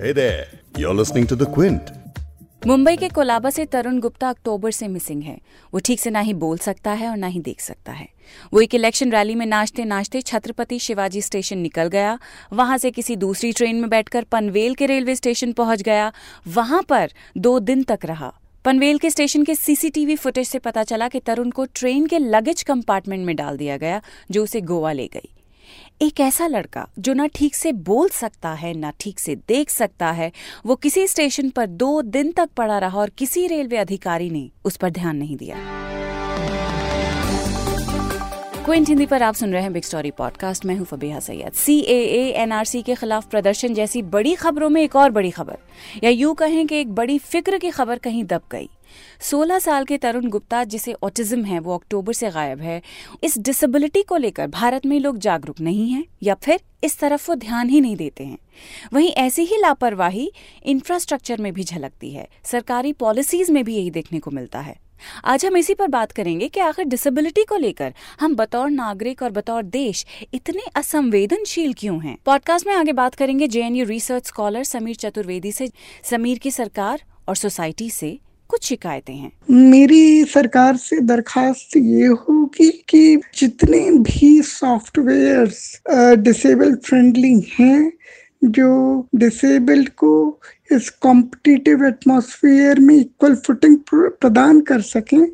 Hey. Mumbai के कोलाबा से तरुण गुप्ता अक्टूबर से मिसिंग है। वो ठीक से ना ही बोल सकता है और ना ही देख सकता है। वो एक इलेक्शन रैली में नाचते नाचते छत्रपति शिवाजी स्टेशन निकल गया। वहाँ से किसी दूसरी ट्रेन में बैठकर पनवेल के रेलवे स्टेशन पहुँच गया। वहाँ पर दो दिन तक रहा। पनवेल के स्टेशन के सीसीटीवी फुटेज से पता चला कि तरुण को ट्रेन के लगेज कंपार्टमेंट में डाल दिया गया, जो उसे गोवा ले गई। एक ऐसा लड़का जो ना ठीक से बोल सकता है, ना ठीक से देख सकता है, वो किसी स्टेशन पर दो दिन तक पड़ा रहा और किसी रेलवे अधिकारी ने उस पर ध्यान नहीं दिया। क्विंट हिंदी पर आप सुन रहे हैं बिग स्टोरी पॉडकास्ट मैं हूँ Fabiha Syed. C A NRC के खिलाफ प्रदर्शन जैसी बड़ी खबरों में एक और बड़ी खबर। या यूँ कहें कि एक बड़ी फ़िक्र की खबर कहीं दब गई। 16 साल के तरुण गुप्ता, जिसे ऑटिज्म है, वो अक्टूबर से गायब है। इस डिसेबिलिटी को लेकर भारत में लोग जागरूक नहीं हैं, या फिर इस तरफ़ वो ध्यान ही नहीं देते हैं। वहीं ऐसी ही लापरवाही इंफ्रास्ट्रक्चर में भी झलकती है। सरकारी पॉलिसीज़ में भी यही देखने को मिलता है। आज हम इसी पर बात करेंगे कि आखिर डिसेबिलिटी को लेकर हम बतौर नागरिक और बतौर देश इतने असंवेदनशील क्यों हैं? पॉडकास्ट में आगे बात करेंगे JNU research scholar Sameer Chaturvedi से, समीर की सरकार और सोसाइटी से कुछ शिकायतें हैं। मेरी सरकार से दरखास्त ये होगी कि जितने भी सॉफ्टवेयर्स डिसेबल फ्रेंडली हैं जो डिसेबल्ड को इस कॉम्पिटिटिव एटमोसफियर में इक्वल फुटिंग प्रदान कर सकें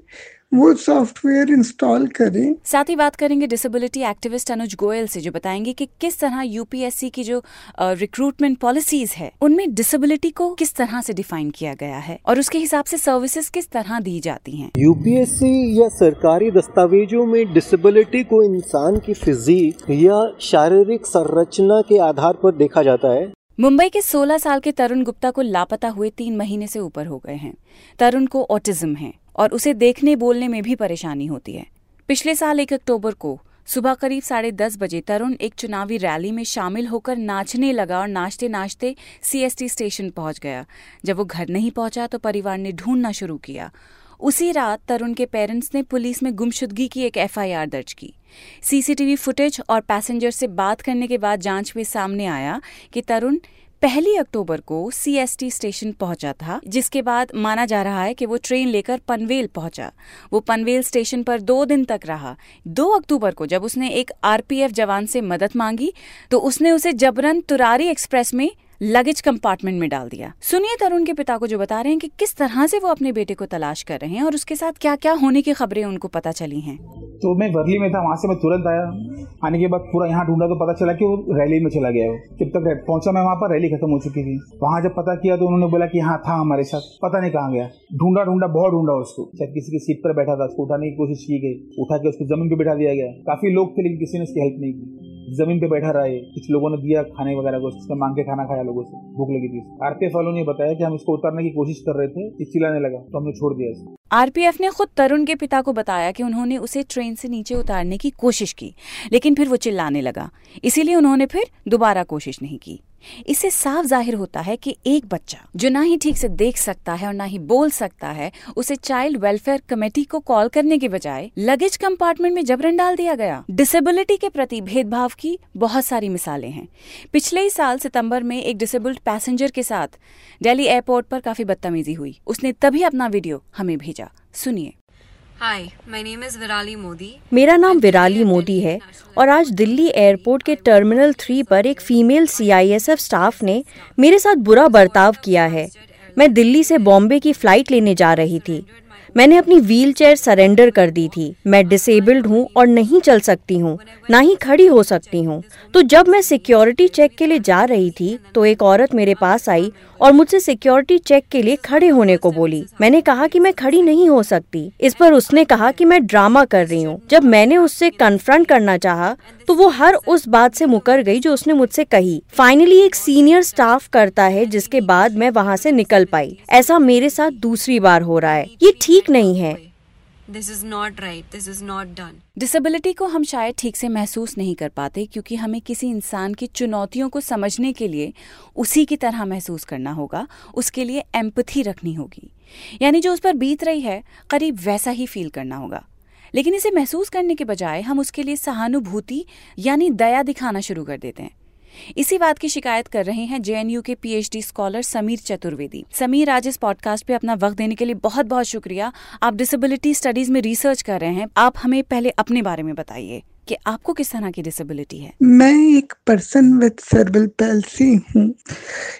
वो सॉफ्टवेयर इंस्टॉल करें। साथ ही बात करेंगे डिसेबिलिटी एक्टिविस्ट अनुज गोयल से जो बताएँगे कि किस तरह यूपीएससी की जो रिक्रूटमेंट पॉलिसीज़ है उनमें डिसेबिलिटी को किस तरह से डिफाइन किया गया है और उसके हिसाब से सर्विसेज़ किस तरह दी जाती हैं। यूपीएससी या सरकारी दस्तावेजों में डिसेबिलिटी को इंसान की फिजिक या शारीरिक संरचना के आधार पर देखा जाता है। मुंबई के 16 साल के तरुण गुप्ता को लापता हुए तीन महीने से ऊपर हो गए हैं। तरुण को ऑटिज्म है। और उसे देखने बोलने में भी परेशानी होती है। पिछले साल एक अक्टूबर को सुबह करीब साढ़े दस बजे तरुण एक चुनावी रैली में शामिल होकर नाचने लगा और नाचते नाचते सीएसटी स्टेशन पहुँच गया। जब वो घर नहीं पहुँचा तो परिवार ने ढूंढना शुरू किया। उसी रात तरुण के पेरेंट्स ने पुलिस में गुमशुदगी की एक एफआईआर दर्ज की। सीसीटीवी फुटेज और पैसेंजर से बात करने के बाद जाँच में सामने आया कि तरुण पहली अक्टूबर को सीएसटी स्टेशन पहुँचा था, जिसके बाद माना जा रहा है कि वो ट्रेन लेकर पनवेल पहुँचा। वो पनवेल स्टेशन पर दो दिन तक रहा। दो अक्टूबर को जब उसने एक आरपीएफ जवान से मदद मांगी तो उसने उसे जबरन तुरारी एक्सप्रेस में लगेज कंपार्टमेंट में डाल दिया। सुनिए तरुण के पिता को जो बता रहे हैं कि किस तरह से वो अपने बेटे को तलाश कर रहे हैं और उसके साथ क्या क्या होने की खबरें उनको पता चली हैं। तो मैं वर्ली में था, वहाँ से मैं तुरंत आया। आने के बाद पूरा यहाँ ढूंढा तो पता चला कि वो रैली में चला गया जब तक पहुँचा, मैं वहाँ पर रैली खत्म हो चुकी थी। वहाँ जब पता किया तो उन्होंने बोला कि हाँ था हमारे साथ। पता नहीं कहाँ गया। ढूंढा ढूंढा बहुत ढूंढा उसको। शायद किसी की सीट पर बैठा था, उसको उठाने की कोशिश की गई। उठा के उसको ज़मीन पे बैठा दिया गया। काफ़ी लोग थे, लेकिन किसी ने उसकी हेल्प नहीं की। ज़मीन पे बैठा रहा है, कुछ लोगों ने दिया खाने वगैरह को, उसने मांग के खाना खाया लोगों से, भूख लगी थी आरपीएफ वालों ने बताया कि हम इसको उतारने की कोशिश कर रहे थे चिल्लाने लगा तो हमने छोड़ दिया आरपीएफ ने खुद तरुण के पिता को बताया कि उन्होंने उसे ट्रेन से नीचे उतारने की कोशिश की, लेकिन फिर वो चिल्लाने लगा। इसीलिए उन्होंने फिर दोबारा कोशिश नहीं की। इससे साफ़ ज़ाहिर होता है कि एक बच्चा, जो ना ही ठीक से देख सकता है और ना ही बोल सकता है, उसे चाइल्ड वेलफेयर कमेटी को कॉल करने के बजाय लगेज कंपार्टमेंट में जबरन डाल दिया गया। डिसेबिलिटी के प्रति भेदभाव की बहुत सारी मिसालें हैं। पिछले ही साल सितंबर में एक डिसेबल्ड पैसेंजर के साथ दिल्ली एयरपोर्ट पर काफ़ी बदतमीजी हुई। उसने तभी अपना वीडियो हमें भेजा। सुनिए। मेरा नाम विराली मोदी है और आज दिल्ली एयरपोर्ट के टर्मिनल थ्री पर एक फीमेल सीआईएसएफ स्टाफ ने मेरे साथ बुरा बर्ताव किया है। मैं दिल्ली से बॉम्बे की फ़्लाइट लेने जा रही थी। मैंने अपनी व्हील चेयर सरेंडर कर दी थी। मैं डिसेबल्ड हूँ और नहीं चल सकती हूँ ना ही खड़ी हो सकती हूँ। तो जब मैं सिक्योरिटी चेक के लिए जा रही थी तो एक औरत मेरे पास आई और मुझसे सिक्योरिटी चेक के लिए खड़े होने को बोली। मैंने कहा कि मैं खड़ी नहीं हो सकती। इस पर उसने कहा कि मैं ड्रामा कर रही हूँ। जब मैंने उससे कन्फ्रंट करना चाहा तो वो हर उस बात से मुकर गई जो उसने मुझसे कही। फाइनली एक सीनियर स्टाफ करता है, जिसके बाद मैं वहाँ से निकल पाई। ऐसा मेरे साथ दूसरी बार हो रहा है। ये ठीक नहीं है। This is not right this is not done disability को हम शायद ठीक से महसूस नहीं कर पाते क्योंकि हमें किसी इंसान की चुनौतियों को समझने के लिए उसी की तरह महसूस करना होगा। उसके लिए एम्पथी रखनी होगी। यानी जो उस पर बीत रही है, करीब वैसा ही फील करना होगा। लेकिन इसे महसूस करने के बजाय हम उसके लिए सहानुभूति, यानी दया दिखाना शुरू कर देते हैं। इसी बात की शिकायत कर रहे हैं जेएनयू के पीएचडी स्कॉलर समीर चतुर्वेदी। समीर, आज इस पॉडकास्ट पे अपना वक्त देने के लिए बहुत बहुत शुक्रिया। आप डिसेबिलिटी स्टडीज़ में रिसर्च कर रहे हैं। आप हमें पहले अपने बारे में बताइए कि आपको किस तरह की डिसेबिलिटी है? मैं एक पर्सन विद सर्बल पैल्सी हूँ।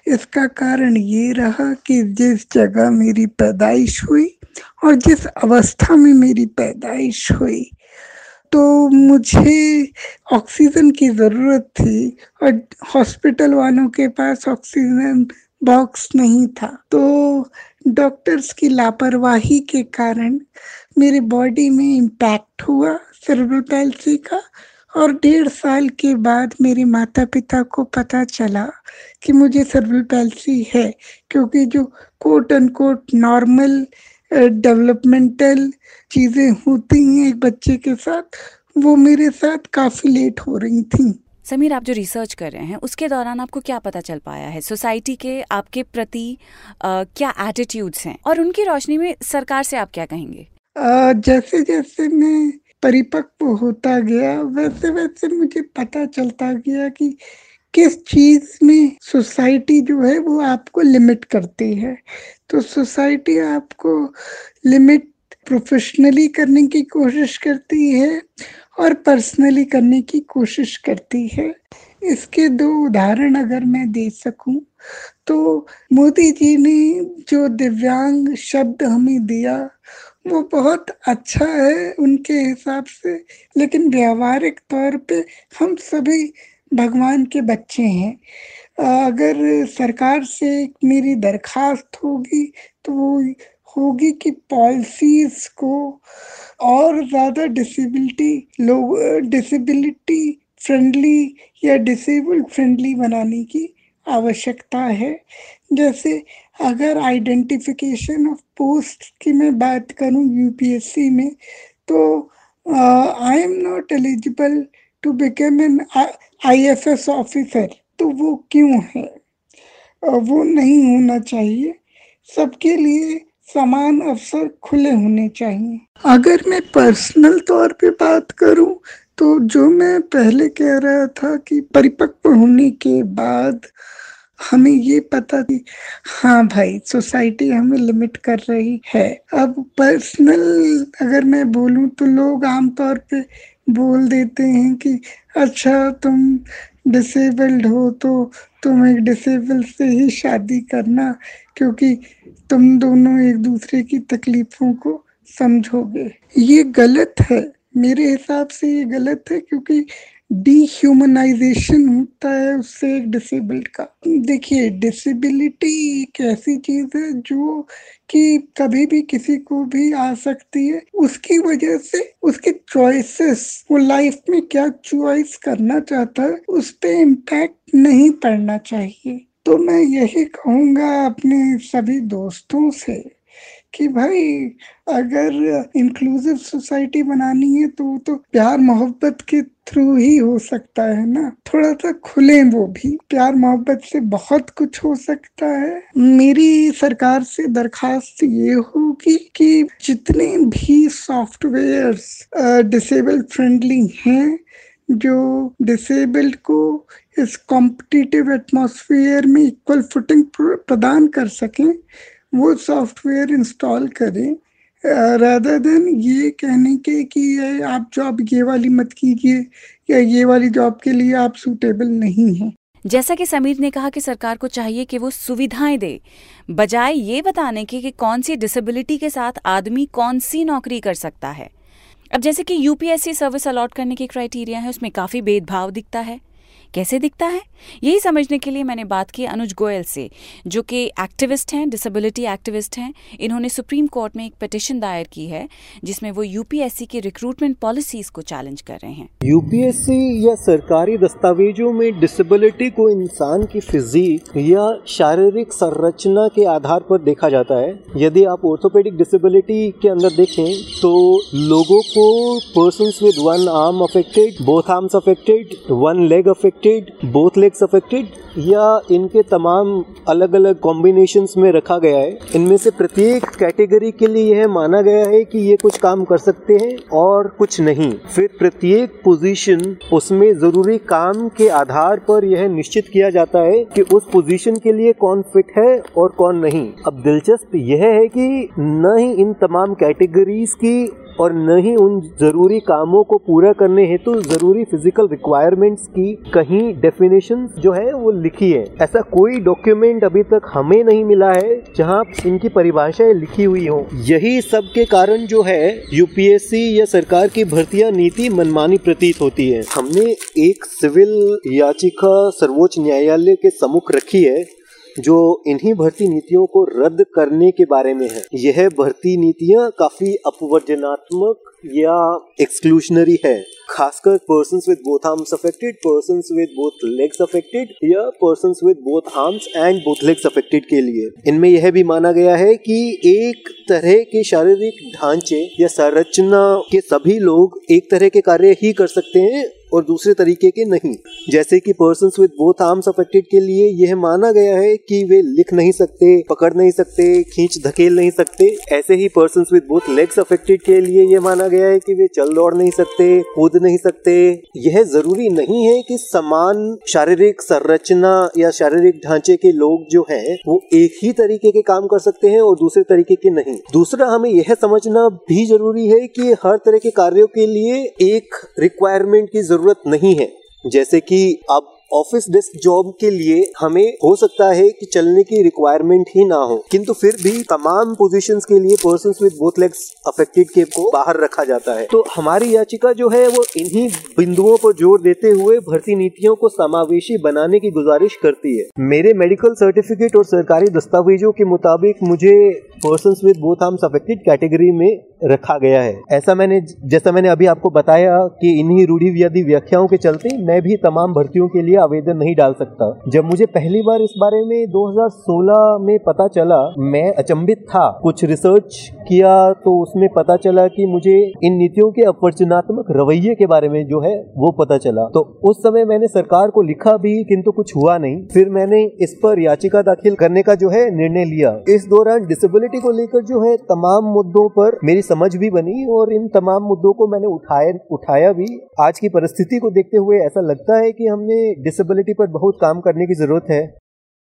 इसका कारण ये रहा कि जिस जगह मेरी पैदाइश हुई और जिस अवस्था में मेरी पैदाइश हुई तो मुझे ऑक्सीजन की ज़रूरत थी और हॉस्पिटल वालों के पास ऑक्सीजन बॉक्स नहीं था। तो डॉक्टर्स की लापरवाही के कारण मेरी बॉडी में इम्पैक्ट हुआ सेरेब्रल पैल्सी का और डेढ़ साल के बाद मेरे माता पिता को पता चला कि मुझे सर्वल पैल्सी है, क्योंकि जो quote and quote normal developmental चीज़ें होती हैं एक बच्चे के साथ वो मेरे साथ काफ़ी लेट हो रही थी। समीर आप जो रिसर्च कर रहे हैं उसके दौरान आपको क्या पता चल पाया है? सोसाइटी के आपके प्रति आ, क्या एटीट्यूड्स हैं? और उनकी रोशनी में सरकार से आप क्या कहेंगे? आ, जैसे जैसे मैं परिपक्व होता गया वैसे वैसे मुझे पता चलता गया कि किस चीज़ में सोसाइटी जो है वो आपको लिमिट करती है? तो सोसाइटी आपको लिमिट प्रोफेशनली करने की कोशिश करती है और पर्सनली करने की कोशिश करती है। इसके दो उदाहरण अगर मैं दे सकूँ तो मोदी जी ने जो दिव्यांग शब्द हमें दिया, वो बहुत अच्छा है उनके हिसाब से, लेकिन व्यावहारिक तौर पे हम सभी भगवान के बच्चे हैं। अगर सरकार से मेरी दरखास्त होगी तो वो होगी कि पॉलिसीज़ को और ज़्यादा डिसेबिलिटी लोग डिसेबिलिटी फ्रेंडली या डिसेबल्ड फ्रेंडली बनाने की आवश्यकता है। जैसे अगर आइडेंटिफिकेशन ऑफ़ पोस्ट की मैं बात करूँ यूपीएससी में तो I am not eligible to become an IFS officer तो वो क्यों है? वो नहीं होना चाहिए। सबके लिए समान अवसर खुले होने चाहिए। अगर मैं पर्सनल तौर पे बात करूँ तो जो मैं पहले कह रहा था कि परिपक्व होने के बाद हमें ये पता थी हाँ भाई सोसाइटी हमें लिमिट कर रही है। अब पर्सनल अगर मैं बोलूँ तो लोग आमतौर पे बोल देते हैं कि अच्छा तुम डिसेबल्ड हो तो तुम एक डिसेबल से ही शादी करना, क्योंकि तुम दोनों एक दूसरे की तकलीफों को समझोगे। ये गलत है। मेरे हिसाब से ये गलत है, क्योंकि डीह्यूमनाइजेशन होता है उससे एक डिसेबल्ड का। देखिए डिसेबिलिटी एक ऐसी चीज़ है जो कि कभी भी किसी को भी आ सकती है। उसकी वजह से उसके चॉइसेस वो लाइफ में क्या चॉइस करना चाहता है, उस पर इम्पैक्ट नहीं पड़ना चाहिए। तो मैं यही कहूँगा अपने सभी दोस्तों से। कि भाई, अगर इंक्लूसिव सोसाइटी बनानी है तो तो प्यार मोहब्बत के थ्रू ही हो सकता है ना। थोड़ा सा खुले वो भी। प्यार मोहब्बत से बहुत कुछ हो सकता है। मेरी सरकार से दरखास्त ये होगी कि जितने भी सॉफ्टवेयर्स डिसेबल फ्रेंडली हैं, जो डिसेबल्ड को इस कॉम्पिटिटिव एटमॉस्फेयर में इक्वल फुटिंग प्रदान कर सकें वो सॉफ्टवेयर इंस्टॉल करें। रादर देन ये कहने के कि ये आप जॉब ये वाली मत कीजिए या ये वाली जॉब के लिए आप सूटेबल नहीं हैं। जैसा कि समीर ने कहा कि सरकार को चाहिए कि वो सुविधाएँ दे, बजाय ये बताने के कि कौन सी डिसेबिलिटी के साथ आदमी कौन सी नौकरी कर सकता है। अब जैसे कि यूपीएससी सर्विस अलॉट करने की क्राइटेरिया है, उसमें काफ़ी भेदभाव दिखता है। कैसे दिखता है? यही समझने के लिए मैंने बात की अनुज गोयल से, जो कि एक्टिविस्ट हैं डिसेबिलिटी एक्टिविस्ट हैं। इन्होंने सुप्रीम कोर्ट में एक पिटिशन दायर की है, जिसमें वो यूपीएससी की रिक्रूटमेंट पॉलिसीज़ को चैलेंज कर रहे हैं। यूपीएससी या सरकारी दस्तावेजों में डिसेबिलिटी को इंसान की फिजिक या शारीरिक संरचना के आधार पर देखा जाता है। यदि आप ऑर्थोपेडिक डिसेबिलिटी के अंदर देखें तो लोगों को person with one arm affected both arms affected one leg affected affected both legs affected या इनके तमाम अलग अलग कॉम्बिनेशंस में रखा गया है? इनमें से प्रत्येक कैटेगरी के लिए यह माना गया है कि ये कुछ काम कर सकते हैं और कुछ नहीं। फिर प्रत्येक पोजीशन उसमें ज़रूरी काम के आधार पर यह निश्चित किया जाता है कि उस पोजीशन के लिए कौन फिट है और कौन नहीं। अब दिलचस्प यह है कि न ही इन तमाम कैटेगरीज की और न ही उन ज़रूरी कामों को पूरा करने हेतु तो ज़रूरी फ़िज़िकल रिक्वायरमेंट्स की कहीं डेफिनेशन जो है वो लिखी है। ऐसा कोई डॉक्यूमेंट अभी तक हमें नहीं मिला है जहाँ इनकी परिभाषाएँ लिखी हुई हो। यही सब के कारण जो है यूपीएससी या सरकार की भर्तियाँ नीति मनमानी प्रतीत होती है। हमने एक सिविल याचिका सर्वोच्च न्यायालय के सम्मुख रखी है। जो इन्हीं भर्ती नीतियों को रद्द करने के बारे में है। यह भर्ती नीतियाँ काफ़ी अपवर्जनात्मक या एक्सक्लूशनरी है। खासकर person with both arms affected person with both legs affected या person with both arms and both legs affected के लिए। इनमें यह भी माना गया है कि एक तरह के शारीरिक ढांचे या संरचना के सभी लोग एक तरह के कार्य ही कर सकते हैं और दूसरे तरीके के नहीं। जैसे कि person with both arms affected के लिए यह माना गया है कि वे लिख नहीं सकते, पकड़ नहीं सकते, खींच, धकेल नहीं सकते। ऐसे ही person with both legs affected के लिए यह माना गया है कि वे चल दौड़ नहीं सकते, कूद नहीं सकते। यह ज़रूरी नहीं है कि समान शारीरिक संरचना या शारीरिक ढांचे के लोग जो है, वो एक ही तरीके के काम कर सकते हैं और दूसरे तरीके के नहीं। दूसरा, हमें यह समझना भी ज़रूरी है कि हर तरह के कार्यों के लिए एक रिक्वायरमेंट की ज़रूरत नहीं है। जैसे कि अब ऑफ़िस डेस्क जॉब के लिए हमें हो सकता है कि चलने की रिक्वायरमेंट ही ना हो, किंतु फिर भी तमाम पोजीशंस के लिए person with both legs affected के को बाहर रखा जाता है। तो हमारी याचिका जो है, वो इन्हीं बिंदुओं पर ज़ोर देते हुए भर्ती नीतियों को समावेशी बनाने की गुजारिश करती है। मेरे मेडिकल सर्टिफिकेट और सरकारी दस्तावेजों के मुताबिक मुझे person with both arms affected category में रखा गया है। ऐसा मैंने, जैसा मैंने अभी आपको बताया कि इन्हीं रूढ़िव्याधि व्याख्याओं के चलते मैं भी तमाम भर्तियों के लिए आवेदन नहीं डाल सकता। जब मुझे पहली बार इस बारे में 2016 में पता चला, मैं अचंभित था। कुछ रिसर्च किया तो उसमें पता चला कि मुझे इन नीतियों के अपरचनात्मक रवैये के बारे में जो है, वो पता चला। तो उस समय मैंने सरकार को लिखा भी, किंतु कुछ हुआ नहीं। फिर मैंने इस पर याचिका दाखिल करने का जो है, निर्णय लिया। इस दौरान डिसेबिलिटी को लेकर जो है, तमाम मुद्दों पर मेरी समझ भी बनी और इन तमाम मुद्दों को मैंने उठाया उठाया भी। आज की परिस्थिति को देखते हुए ऐसा लगता है कि हमने डिसेबिलिटी पर बहुत काम करने की ज़रूरत है।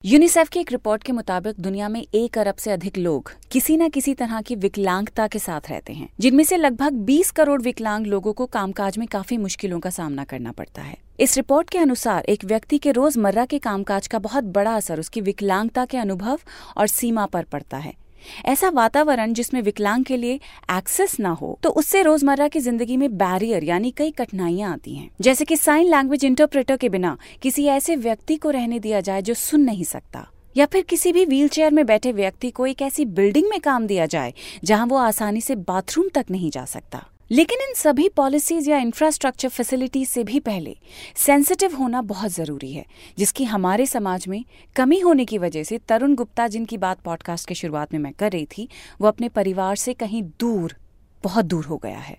यूनिसेफ की एक रिपोर्ट के मुताबिक दुनिया में एक अरब से अधिक लोग किसी न किसी तरह की विकलांगता के साथ रहते हैं, जिनमें से लगभग 20 करोड़ विकलांग लोगों को कामकाज में काफ़ी मुश्किलों का सामना करना पड़ता है। इस रिपोर्ट के अनुसार एक व्यक्ति के रोज़मर्रा के कामकाज का बहुत बड़ा असर उसकी विकलांगता के अनुभव और सीमा पर पड़ता है। ऐसा वातावरण जिसमें विकलांग के लिए एक्सेस ना हो तो उससे रोज़मर्रा की ज़िंदगी में बैरियर यानी कई कठिनाइयाँ आती हैं। जैसे कि साइन लैंग्वेज इंटरप्रेटर के बिना किसी ऐसे व्यक्ति को रहने दिया जाए जो सुन नहीं सकता, या फिर किसी भी व्हीलचेयर में बैठे व्यक्ति को एक ऐसी बिल्डिंग में काम दिया जाए, जहाँ वो आसानी से बाथरूम तक नहीं जा सकता। लेकिन इन सभी पॉलिसीज़ या इंफ्रास्ट्रक्चर फैसिलिटीज़ से भी पहले सेंसिटिव होना बहुत ज़रूरी है, जिसकी हमारे समाज में कमी होने की वजह से तरुण गुप्ता, जिनकी बात पॉडकास्ट के शुरुआत में मैं कर रही थी, वो अपने परिवार से कहीं दूर, बहुत दूर हो गया है।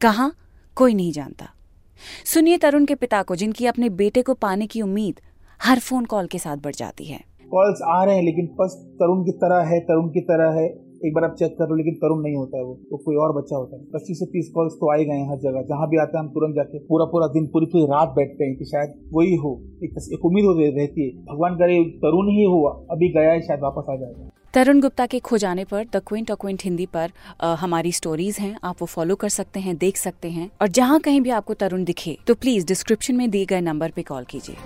कहा? कोई नहीं जानता। सुनिए तरुण के पिता को, जिनकी अपने बेटे को पाने की उम्मीद हर फ़ोन कॉल के साथ बढ़ जाती है। कॉल्स आ रहे हैं, लेकिन बस तरुण की तरह है, तरुण की तरह है। एक बार आप चेक कर लो लेकिन तरुण नहीं होता है वो तो कोई और बच्चा होता है। पच्चीस से तीस कॉल्स तो आए गए हैं हर जगह। जहाँ भी आते हैं हम तुरंत जाके पूरा पूरा दिन पूरी पूरी रात बैठते हैं कि शायद वही हो एक, एक उम्मीद होती रहती है। भगवान करे तरुण ही हुआ अभी गया है शायद वापस आ जाएगा। तरुण गुप्ता के खो जाने पर द क्विंट और क्विंट हिंदी पर आ, हमारी स्टोरीज हैं आप वो फॉलो कर सकते हैं देख सकते हैं। और जहाँ कहीं भी आपको तरुण दिखे तो प्लीज़ डिस्क्रिप्शन में दिए गए नंबर पे कॉल कीजिए।